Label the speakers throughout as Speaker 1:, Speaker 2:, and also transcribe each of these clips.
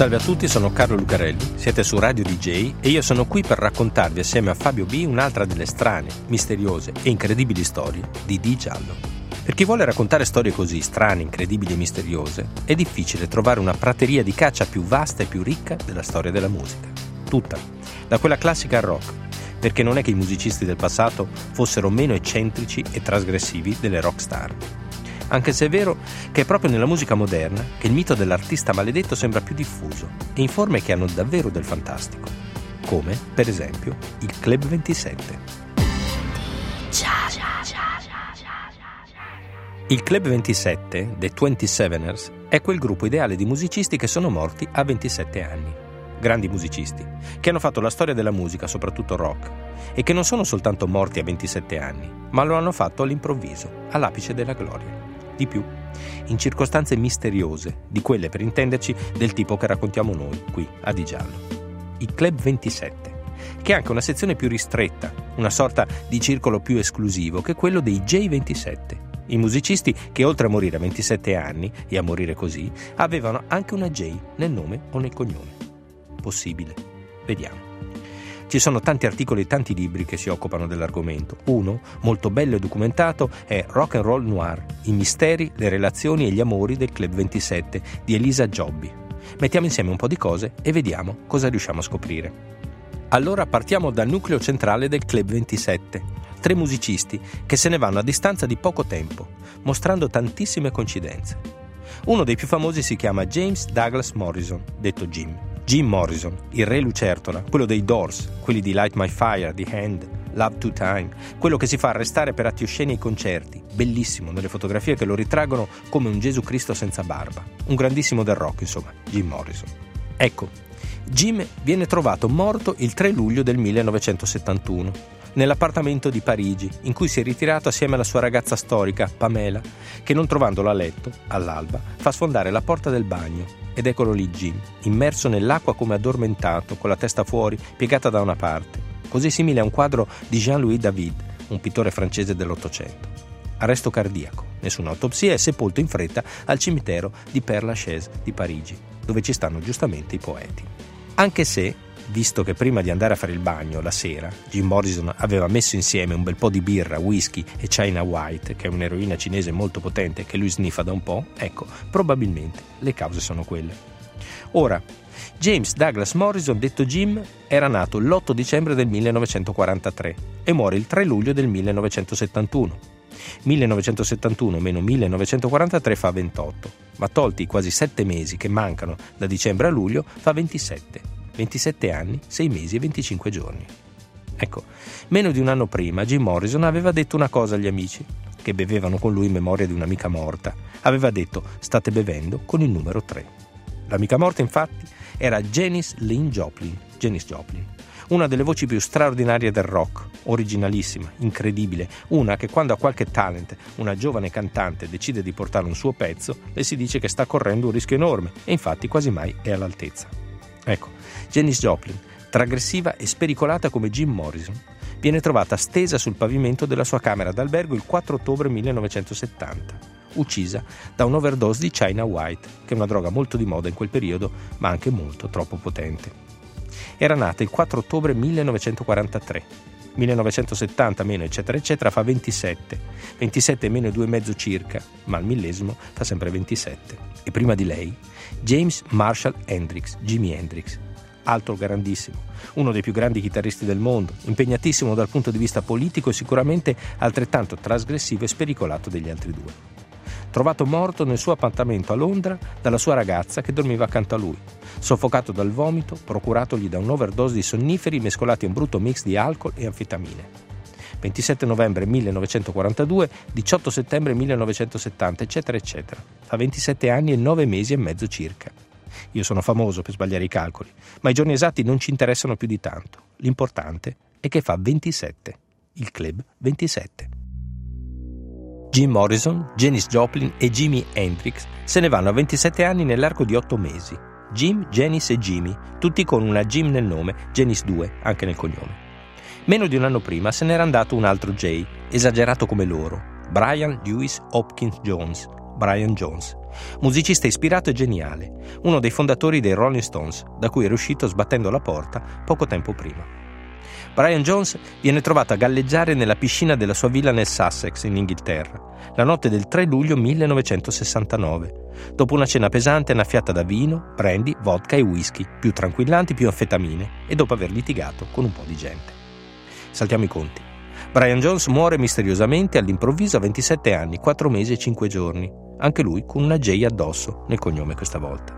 Speaker 1: Salve a tutti, sono Carlo Lucarelli, siete su Radio DJ e io sono qui per raccontarvi assieme a Fabio B un'altra delle strane, misteriose e incredibili storie di Di Giallo. Per chi vuole raccontare storie così strane, incredibili e misteriose, è difficile trovare una prateria di caccia più vasta e più ricca della storia della musica. Tutta, da quella classica al rock, perché non è che i musicisti del passato fossero meno eccentrici e trasgressivi delle rock star anche se è vero che è proprio nella musica moderna che il mito dell'artista maledetto sembra più diffuso e in forme che hanno davvero del fantastico, come per esempio il Club 27. Il Club 27, The 27ers, è quel gruppo ideale di musicisti che sono morti a 27 anni. Grandi musicisti, che hanno fatto la storia della musica, soprattutto rock, e che non sono soltanto morti a 27 anni, ma lo hanno fatto all'improvviso, all'apice della gloria di più, in circostanze misteriose, di quelle per intenderci del tipo che raccontiamo noi qui a Di Giallo. I Club 27, che è anche una sezione più ristretta, una sorta di circolo più esclusivo che quello dei J27, i musicisti che oltre a morire a 27 anni e a morire così, avevano anche una J nel nome o nel cognome. Possibile? Vediamo. Ci sono tanti articoli e tanti libri che si occupano dell'argomento. Uno, molto bello e documentato, è Rock and Roll Noir, i misteri, le relazioni e gli amori del Club 27 di Elisa Jobby. Mettiamo insieme un po' di cose e vediamo cosa riusciamo a scoprire. Allora partiamo dal nucleo centrale del Club 27, tre musicisti che se ne vanno a distanza di poco tempo, mostrando tantissime coincidenze. Uno dei più famosi si chiama James Douglas Morrison, detto Jim. Jim Morrison, il re lucertola, quello dei Doors, quelli di Light My Fire, The Hand, Love to Time, quello che si fa arrestare per atti osceni ai concerti, bellissimo nelle fotografie che lo ritraggono come un Gesù Cristo senza barba. Un grandissimo del rock, insomma, Jim Morrison. Ecco, Jim viene trovato morto il 3 luglio del 1971 nell'appartamento di Parigi, in cui si è ritirato assieme alla sua ragazza storica, Pamela, che non trovandolo a letto, all'alba, fa sfondare la porta del bagno ed eccolo lì Jim, immerso nell'acqua come addormentato, con la testa fuori, piegata da una parte, così simile a un quadro di Jean-Louis David, un pittore francese dell'Ottocento. Arresto cardiaco, nessuna autopsia e sepolto in fretta al cimitero di Père Lachaise di Parigi, dove ci stanno giustamente i poeti. Anche se, visto che prima di andare a fare il bagno la sera Jim Morrison aveva messo insieme un bel po' di birra, whisky e China White, che è un'eroina cinese molto potente che lui sniffa da un po', ecco, probabilmente le cause sono quelle. Ora, James Douglas Morrison, detto Jim, era nato l'8 dicembre del 1943 e muore il 3 luglio del 1971. 1971 meno 1943 fa 28, ma tolti i quasi 7 mesi che mancano da dicembre a luglio fa 27. 27 anni, 6 mesi e 25 giorni. Ecco, meno di un anno prima Jim Morrison aveva detto una cosa agli amici, che bevevano con lui in memoria di un'amica morta. Aveva detto state bevendo con il numero 3. L'amica morta infatti era Janis Lynn Joplin, Janis Joplin, una delle voci più straordinarie del rock, originalissima, incredibile, una che quando ha qualche talent, una giovane cantante decide di portare un suo pezzo, le si dice che sta correndo un rischio enorme e infatti quasi mai è all'altezza. Ecco, Janis Joplin, traggressiva e spericolata come Jim Morrison, viene trovata stesa sul pavimento della sua camera d'albergo il 4 ottobre 1970, uccisa da un'overdose di China White, che è una droga molto di moda in quel periodo, ma anche molto troppo potente. Era nata il 4 ottobre 1943. 1970 meno eccetera eccetera fa 27, 27 meno 2,5 circa, ma al millesimo fa sempre 27. E prima di lei James Marshall Hendrix, Jimi Hendrix, altro grandissimo, uno dei più grandi chitarristi del mondo, impegnatissimo dal punto di vista politico e sicuramente altrettanto trasgressivo e spericolato degli altri due. Trovato morto nel suo appartamento a Londra dalla sua ragazza che dormiva accanto a lui, soffocato dal vomito procuratogli da un'overdose di sonniferi mescolati a un brutto mix di alcol e anfetamine. 27 novembre 1942, 18 settembre 1970, eccetera, eccetera. Fa 27 anni e 9 mesi e mezzo circa. Io sono famoso per sbagliare i calcoli, ma i giorni esatti non ci interessano più di tanto. L'importante è che fa 27, il club 27. Jim Morrison, Janis Joplin e Jimi Hendrix se ne vanno a 27 anni nell'arco di 8 mesi. Jim, Janis e Jimmy, tutti con una Jim nel nome, Janis 2 anche nel cognome. Meno di un anno prima se n'era andato un altro Jay, esagerato come loro, Brian Lewis Hopkins Jones, Brian Jones, musicista ispirato e geniale, uno dei fondatori dei Rolling Stones, da cui era uscito sbattendo la porta poco tempo prima. Brian Jones viene trovato a galleggiare nella piscina della sua villa nel Sussex, in Inghilterra, la notte del 3 luglio 1969, dopo una cena pesante annaffiata da vino, brandy, vodka e whisky, più tranquillanti, più anfetamine, e dopo aver litigato con un po' di gente. Saltiamo i conti. Brian Jones muore misteriosamente all'improvviso a 27 anni, 4 mesi e 5 giorni, anche lui con una J addosso nel cognome questa volta.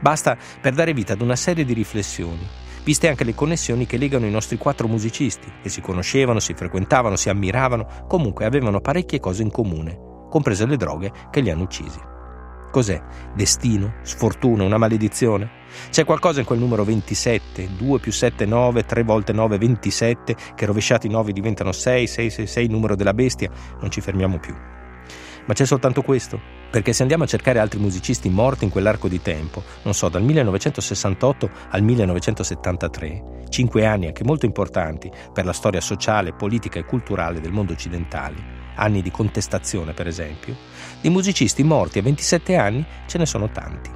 Speaker 1: Basta per dare vita ad una serie di riflessioni viste anche le connessioni che legano i nostri quattro musicisti, che si conoscevano, si frequentavano, si ammiravano, comunque avevano parecchie cose in comune, comprese le droghe che li hanno uccisi. Cos'è? Destino? Sfortuna? Una maledizione? C'è qualcosa in quel numero 27, 2 più 7 9, 3 volte 9 27, che rovesciati 9 diventano 6, 6, 6, 6, numero della bestia, non ci fermiamo più. Ma c'è soltanto questo? Perché se andiamo a cercare altri musicisti morti in quell'arco di tempo, non so, dal 1968 al 1973, cinque anni anche molto importanti per la storia sociale, politica e culturale del mondo occidentale, anni di contestazione per esempio, di musicisti morti a 27 anni ce ne sono tanti.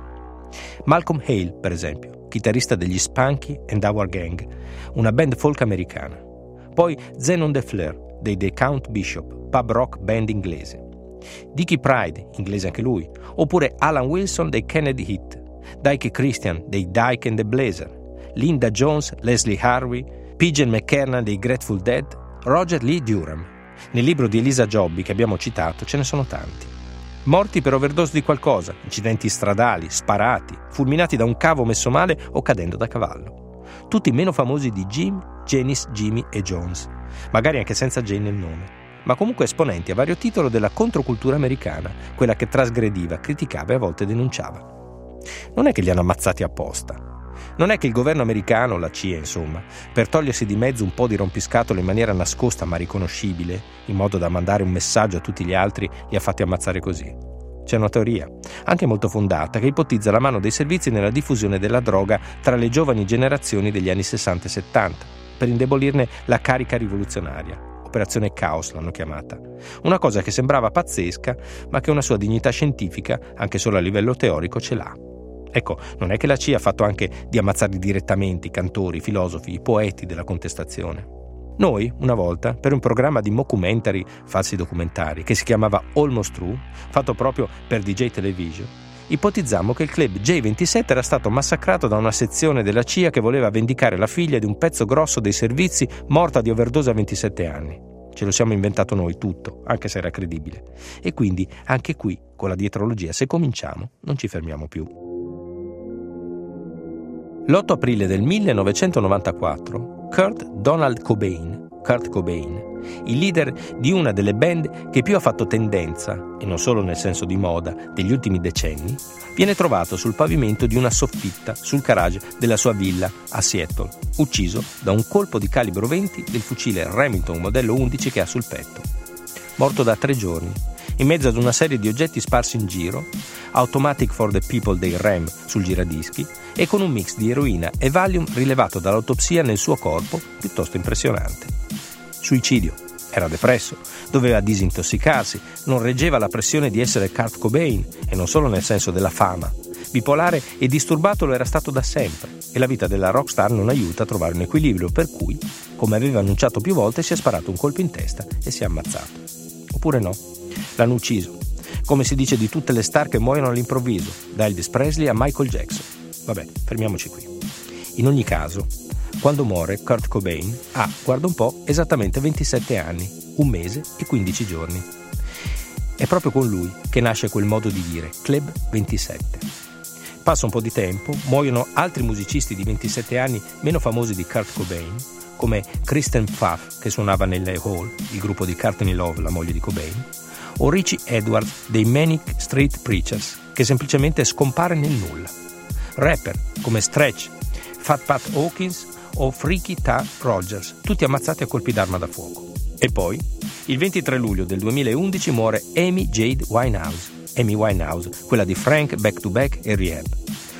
Speaker 1: Malcolm Hale, per esempio, chitarrista degli Spunky and Our Gang, una band folk americana. Poi Zenon De Fleur, dei The Count Bishop, pub rock band inglese. Dickie Pride, inglese anche lui, oppure Alan Wilson dei Kennedy Heat, Dyke Christian dei Dyke and the Blazer, Linda Jones, Leslie Harvey, Pigeon McKernan dei Grateful Dead, Roger Lee Durham. Nel libro di Elisa Jobby che abbiamo citato ce ne sono tanti. Morti per overdose di qualcosa, incidenti stradali, sparati, fulminati da un cavo messo male o cadendo da cavallo. Tutti meno famosi di Jim, Janice, Jimmy e Jones, magari anche senza Jane nel nome ma comunque esponenti a vario titolo della controcultura americana, quella che trasgrediva, criticava e a volte denunciava. Non è che li hanno ammazzati apposta. Non è che il governo americano, la CIA insomma, per togliersi di mezzo un po' di rompiscatole in maniera nascosta ma riconoscibile, in modo da mandare un messaggio a tutti gli altri, li ha fatti ammazzare così. C'è una teoria, anche molto fondata, che ipotizza la mano dei servizi nella diffusione della droga tra le giovani generazioni degli anni 60 e 70, per indebolirne la carica rivoluzionaria. Operazione Caos l'hanno chiamata. Una cosa che sembrava pazzesca, ma che una sua dignità scientifica, anche solo a livello teorico, ce l'ha. Ecco, non è che la CIA ha fatto anche di ammazzare direttamente i cantori, i filosofi, i poeti della contestazione. Noi, una volta, per un programma di mockumentary, falsi documentari, che si chiamava Almost True, fatto proprio per DJ Television, ipotizzammo che il club J27 era stato massacrato da una sezione della CIA che voleva vendicare la figlia di un pezzo grosso dei servizi morta di overdose a 27 anni. Ce lo siamo inventato noi tutto, anche se era credibile. E quindi anche qui, con la dietrologia, se cominciamo, non ci fermiamo più. L'8 aprile del 1994, Kurt Donald Cobain, Kurt Cobain il leader di una delle band che più ha fatto tendenza, e non solo nel senso di moda, degli ultimi decenni, viene trovato sul pavimento di una soffitta sul garage della sua villa a Seattle, ucciso da un colpo di calibro 20 del fucile Remington modello 11 che ha sul petto. Morto da tre giorni, in mezzo ad una serie di oggetti sparsi in giro, Automatic for the People dei Ram sul giradischi e con un mix di eroina e Valium rilevato dall'autopsia nel suo corpo piuttosto impressionante. Suicidio. Era depresso, doveva disintossicarsi, non reggeva la pressione di essere Kurt Cobain, e non solo nel senso della fama. Bipolare e disturbato lo era stato da sempre, e la vita della rockstar non aiuta a trovare un equilibrio, per cui, come aveva annunciato più volte, si è sparato un colpo in testa e si è ammazzato. Oppure no, l'hanno ucciso, come si dice di tutte le star che muoiono all'improvviso, da Elvis Presley a Michael Jackson. Vabbè, fermiamoci qui. In ogni caso, quando muore, Kurt Cobain ha, guarda un po', esattamente 27 anni, un mese e 15 giorni. È proprio con lui che nasce quel modo di dire, Club 27. Passa un po' di tempo, muoiono altri musicisti di 27 anni meno famosi di Kurt Cobain, come Kristen Pfaff, che suonava nelle Hall, il gruppo di Courtney Love, la moglie di Cobain, o Richie Edwards dei Manic Street Preachers, che semplicemente scompare nel nulla. Rapper come Stretch, Fat Pat Hawkins o Freaky Ta Rogers, tutti ammazzati a colpi d'arma da fuoco. E poi Il 23 luglio del 2011 muore Amy Jade Winehouse, Amy Winehouse, quella di Frank Back to Back e Rehab.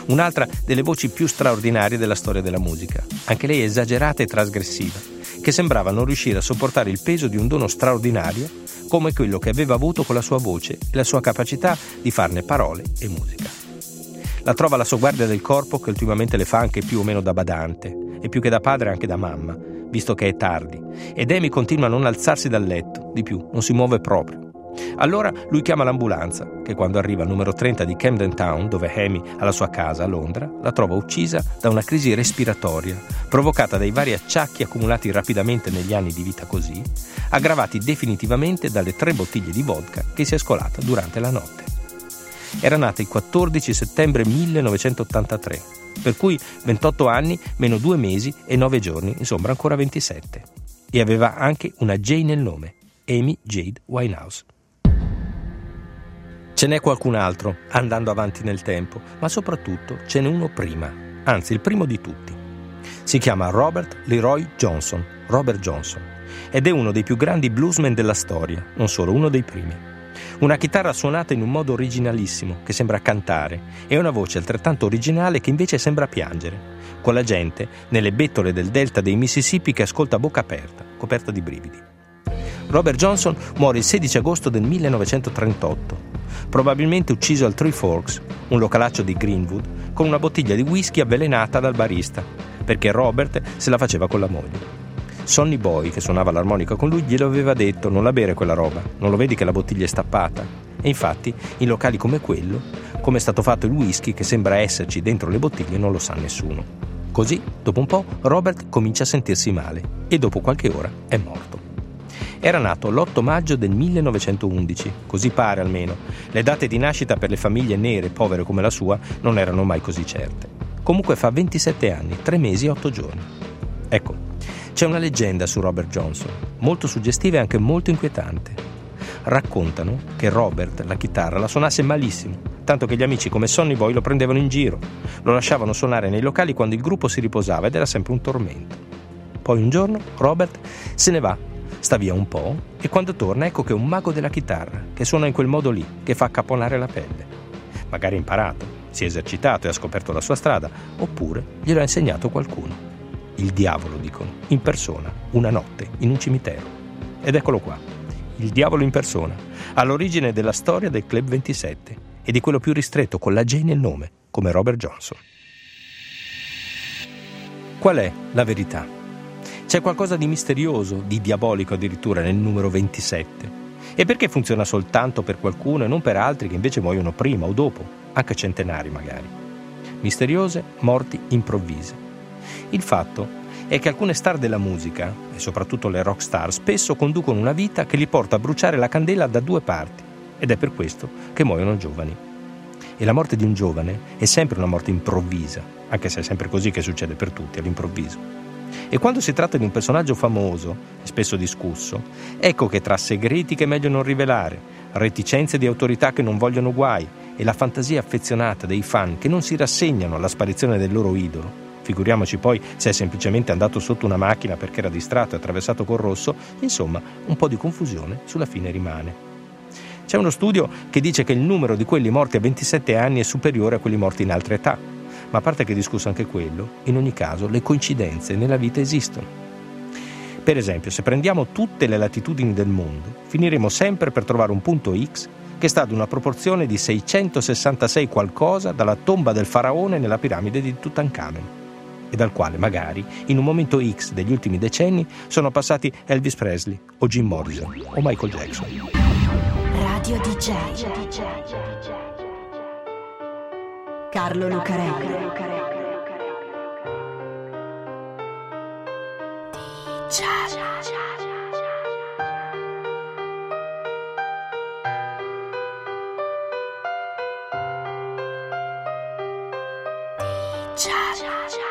Speaker 1: Un'altra delle voci più straordinarie della storia della musica, anche lei esagerata e trasgressiva, che sembrava non riuscire a sopportare il peso di un dono straordinario come quello che aveva avuto con la sua voce e la sua capacità di farne parole e musica. La trova la sua guardia del corpo che ultimamente le fa anche più o meno da badante, e più che da padre anche da mamma, visto che è tardi, ed Amy continua a non alzarsi dal letto, di più, non si muove proprio. Allora lui chiama l'ambulanza, che quando arriva al numero 30 di Camden Town, dove Amy ha la sua casa a Londra, la trova uccisa da una crisi respiratoria, provocata dai vari acciacchi accumulati rapidamente negli anni di vita così, aggravati definitivamente dalle tre bottiglie di vodka che si è scolata durante la notte. Era nata il 14 settembre 1983, per cui 28 anni meno 2 mesi e 9 giorni, insomma ancora 27. E aveva anche una J nel nome, Amy Jade Winehouse. Ce n'è qualcun altro andando avanti nel tempo, ma soprattutto ce n'è uno prima, anzi il primo di tutti. Si chiama Robert Leroy Johnson, Robert Johnson, ed è uno dei più grandi bluesmen della storia, non solo uno dei primi. Una chitarra suonata in un modo originalissimo, che sembra cantare, e una voce altrettanto originale che invece sembra piangere, con la gente nelle bettole del delta dei Mississippi che ascolta a bocca aperta, coperta di brividi. Robert Johnson muore il 16 agosto del 1938, probabilmente ucciso al Three Forks, un localaccio di Greenwood, con una bottiglia di whisky avvelenata dal barista, perché Robert se la faceva con la moglie. Sonny Boy, che suonava l'armonica con lui, glielo aveva detto: Non la bere quella roba, non lo vedi che la bottiglia è stappata? E infatti, in locali come quello, come è stato fatto il whisky che sembra esserci dentro le bottiglie, non lo sa nessuno. Così, dopo un po', Robert comincia a sentirsi male e dopo qualche ora è morto. Era nato l'8 maggio del 1911, così pare almeno. Le date di nascita per le famiglie nere povere come la sua non erano mai così certe. Comunque fa 27 anni, 3 mesi e 8 giorni. Ecco, c'è una leggenda su Robert Johnson, molto suggestiva e anche molto inquietante. Raccontano che Robert la chitarra la suonasse malissimo, tanto che gli amici come Sonny Boy lo prendevano in giro, lo lasciavano suonare nei locali quando il gruppo si riposava ed era sempre un tormento. Poi un giorno Robert se ne va sta via un po' e quando torna ecco che è un mago della chitarra, che suona in quel modo lì, che fa caponare la pelle. Magari ha imparato, si è esercitato e ha scoperto la sua strada, oppure glielo ha insegnato qualcuno. Il diavolo, dicono, in persona, una notte, in un cimitero. Ed eccolo qua, il diavolo in persona, all'origine della storia del Club 27 e di quello più ristretto con la J nel nome, come Robert Johnson. Qual è la verità? C'è qualcosa di misterioso, di diabolico addirittura nel numero 27. E perché funziona soltanto per qualcuno e non per altri che invece muoiono prima o dopo, anche centenari magari? Misteriose morti improvvise. Il fatto è che alcune star della musica, e soprattutto le rock star, spesso conducono una vita che li porta a bruciare la candela da due parti, ed è per questo che muoiono giovani. E la morte di un giovane è sempre una morte improvvisa, anche se è sempre così che succede per tutti all'improvviso. E quando si tratta di un personaggio famoso, spesso discusso, ecco che tra segreti che è meglio non rivelare, reticenze di autorità che non vogliono guai e la fantasia affezionata dei fan che non si rassegnano alla sparizione del loro idolo, figuriamoci poi se è semplicemente andato sotto una macchina perché era distratto e attraversato col rosso, insomma un po' di confusione sulla fine rimane. C'è uno studio che dice che il numero di quelli morti a 27 anni è superiore a quelli morti in altre età, ma a parte che è discusso anche quello, in ogni caso le coincidenze nella vita esistono. Per esempio, se prendiamo tutte le latitudini del mondo, finiremo sempre per trovare un punto X che sta ad una proporzione di 666 qualcosa dalla tomba del faraone nella piramide di Tutankhamen e dal quale magari in un momento X degli ultimi decenni sono passati Elvis Presley o Jim Morrison o Michael Jackson.
Speaker 2: Radio DJ. Carlo Lucarelli. DJ.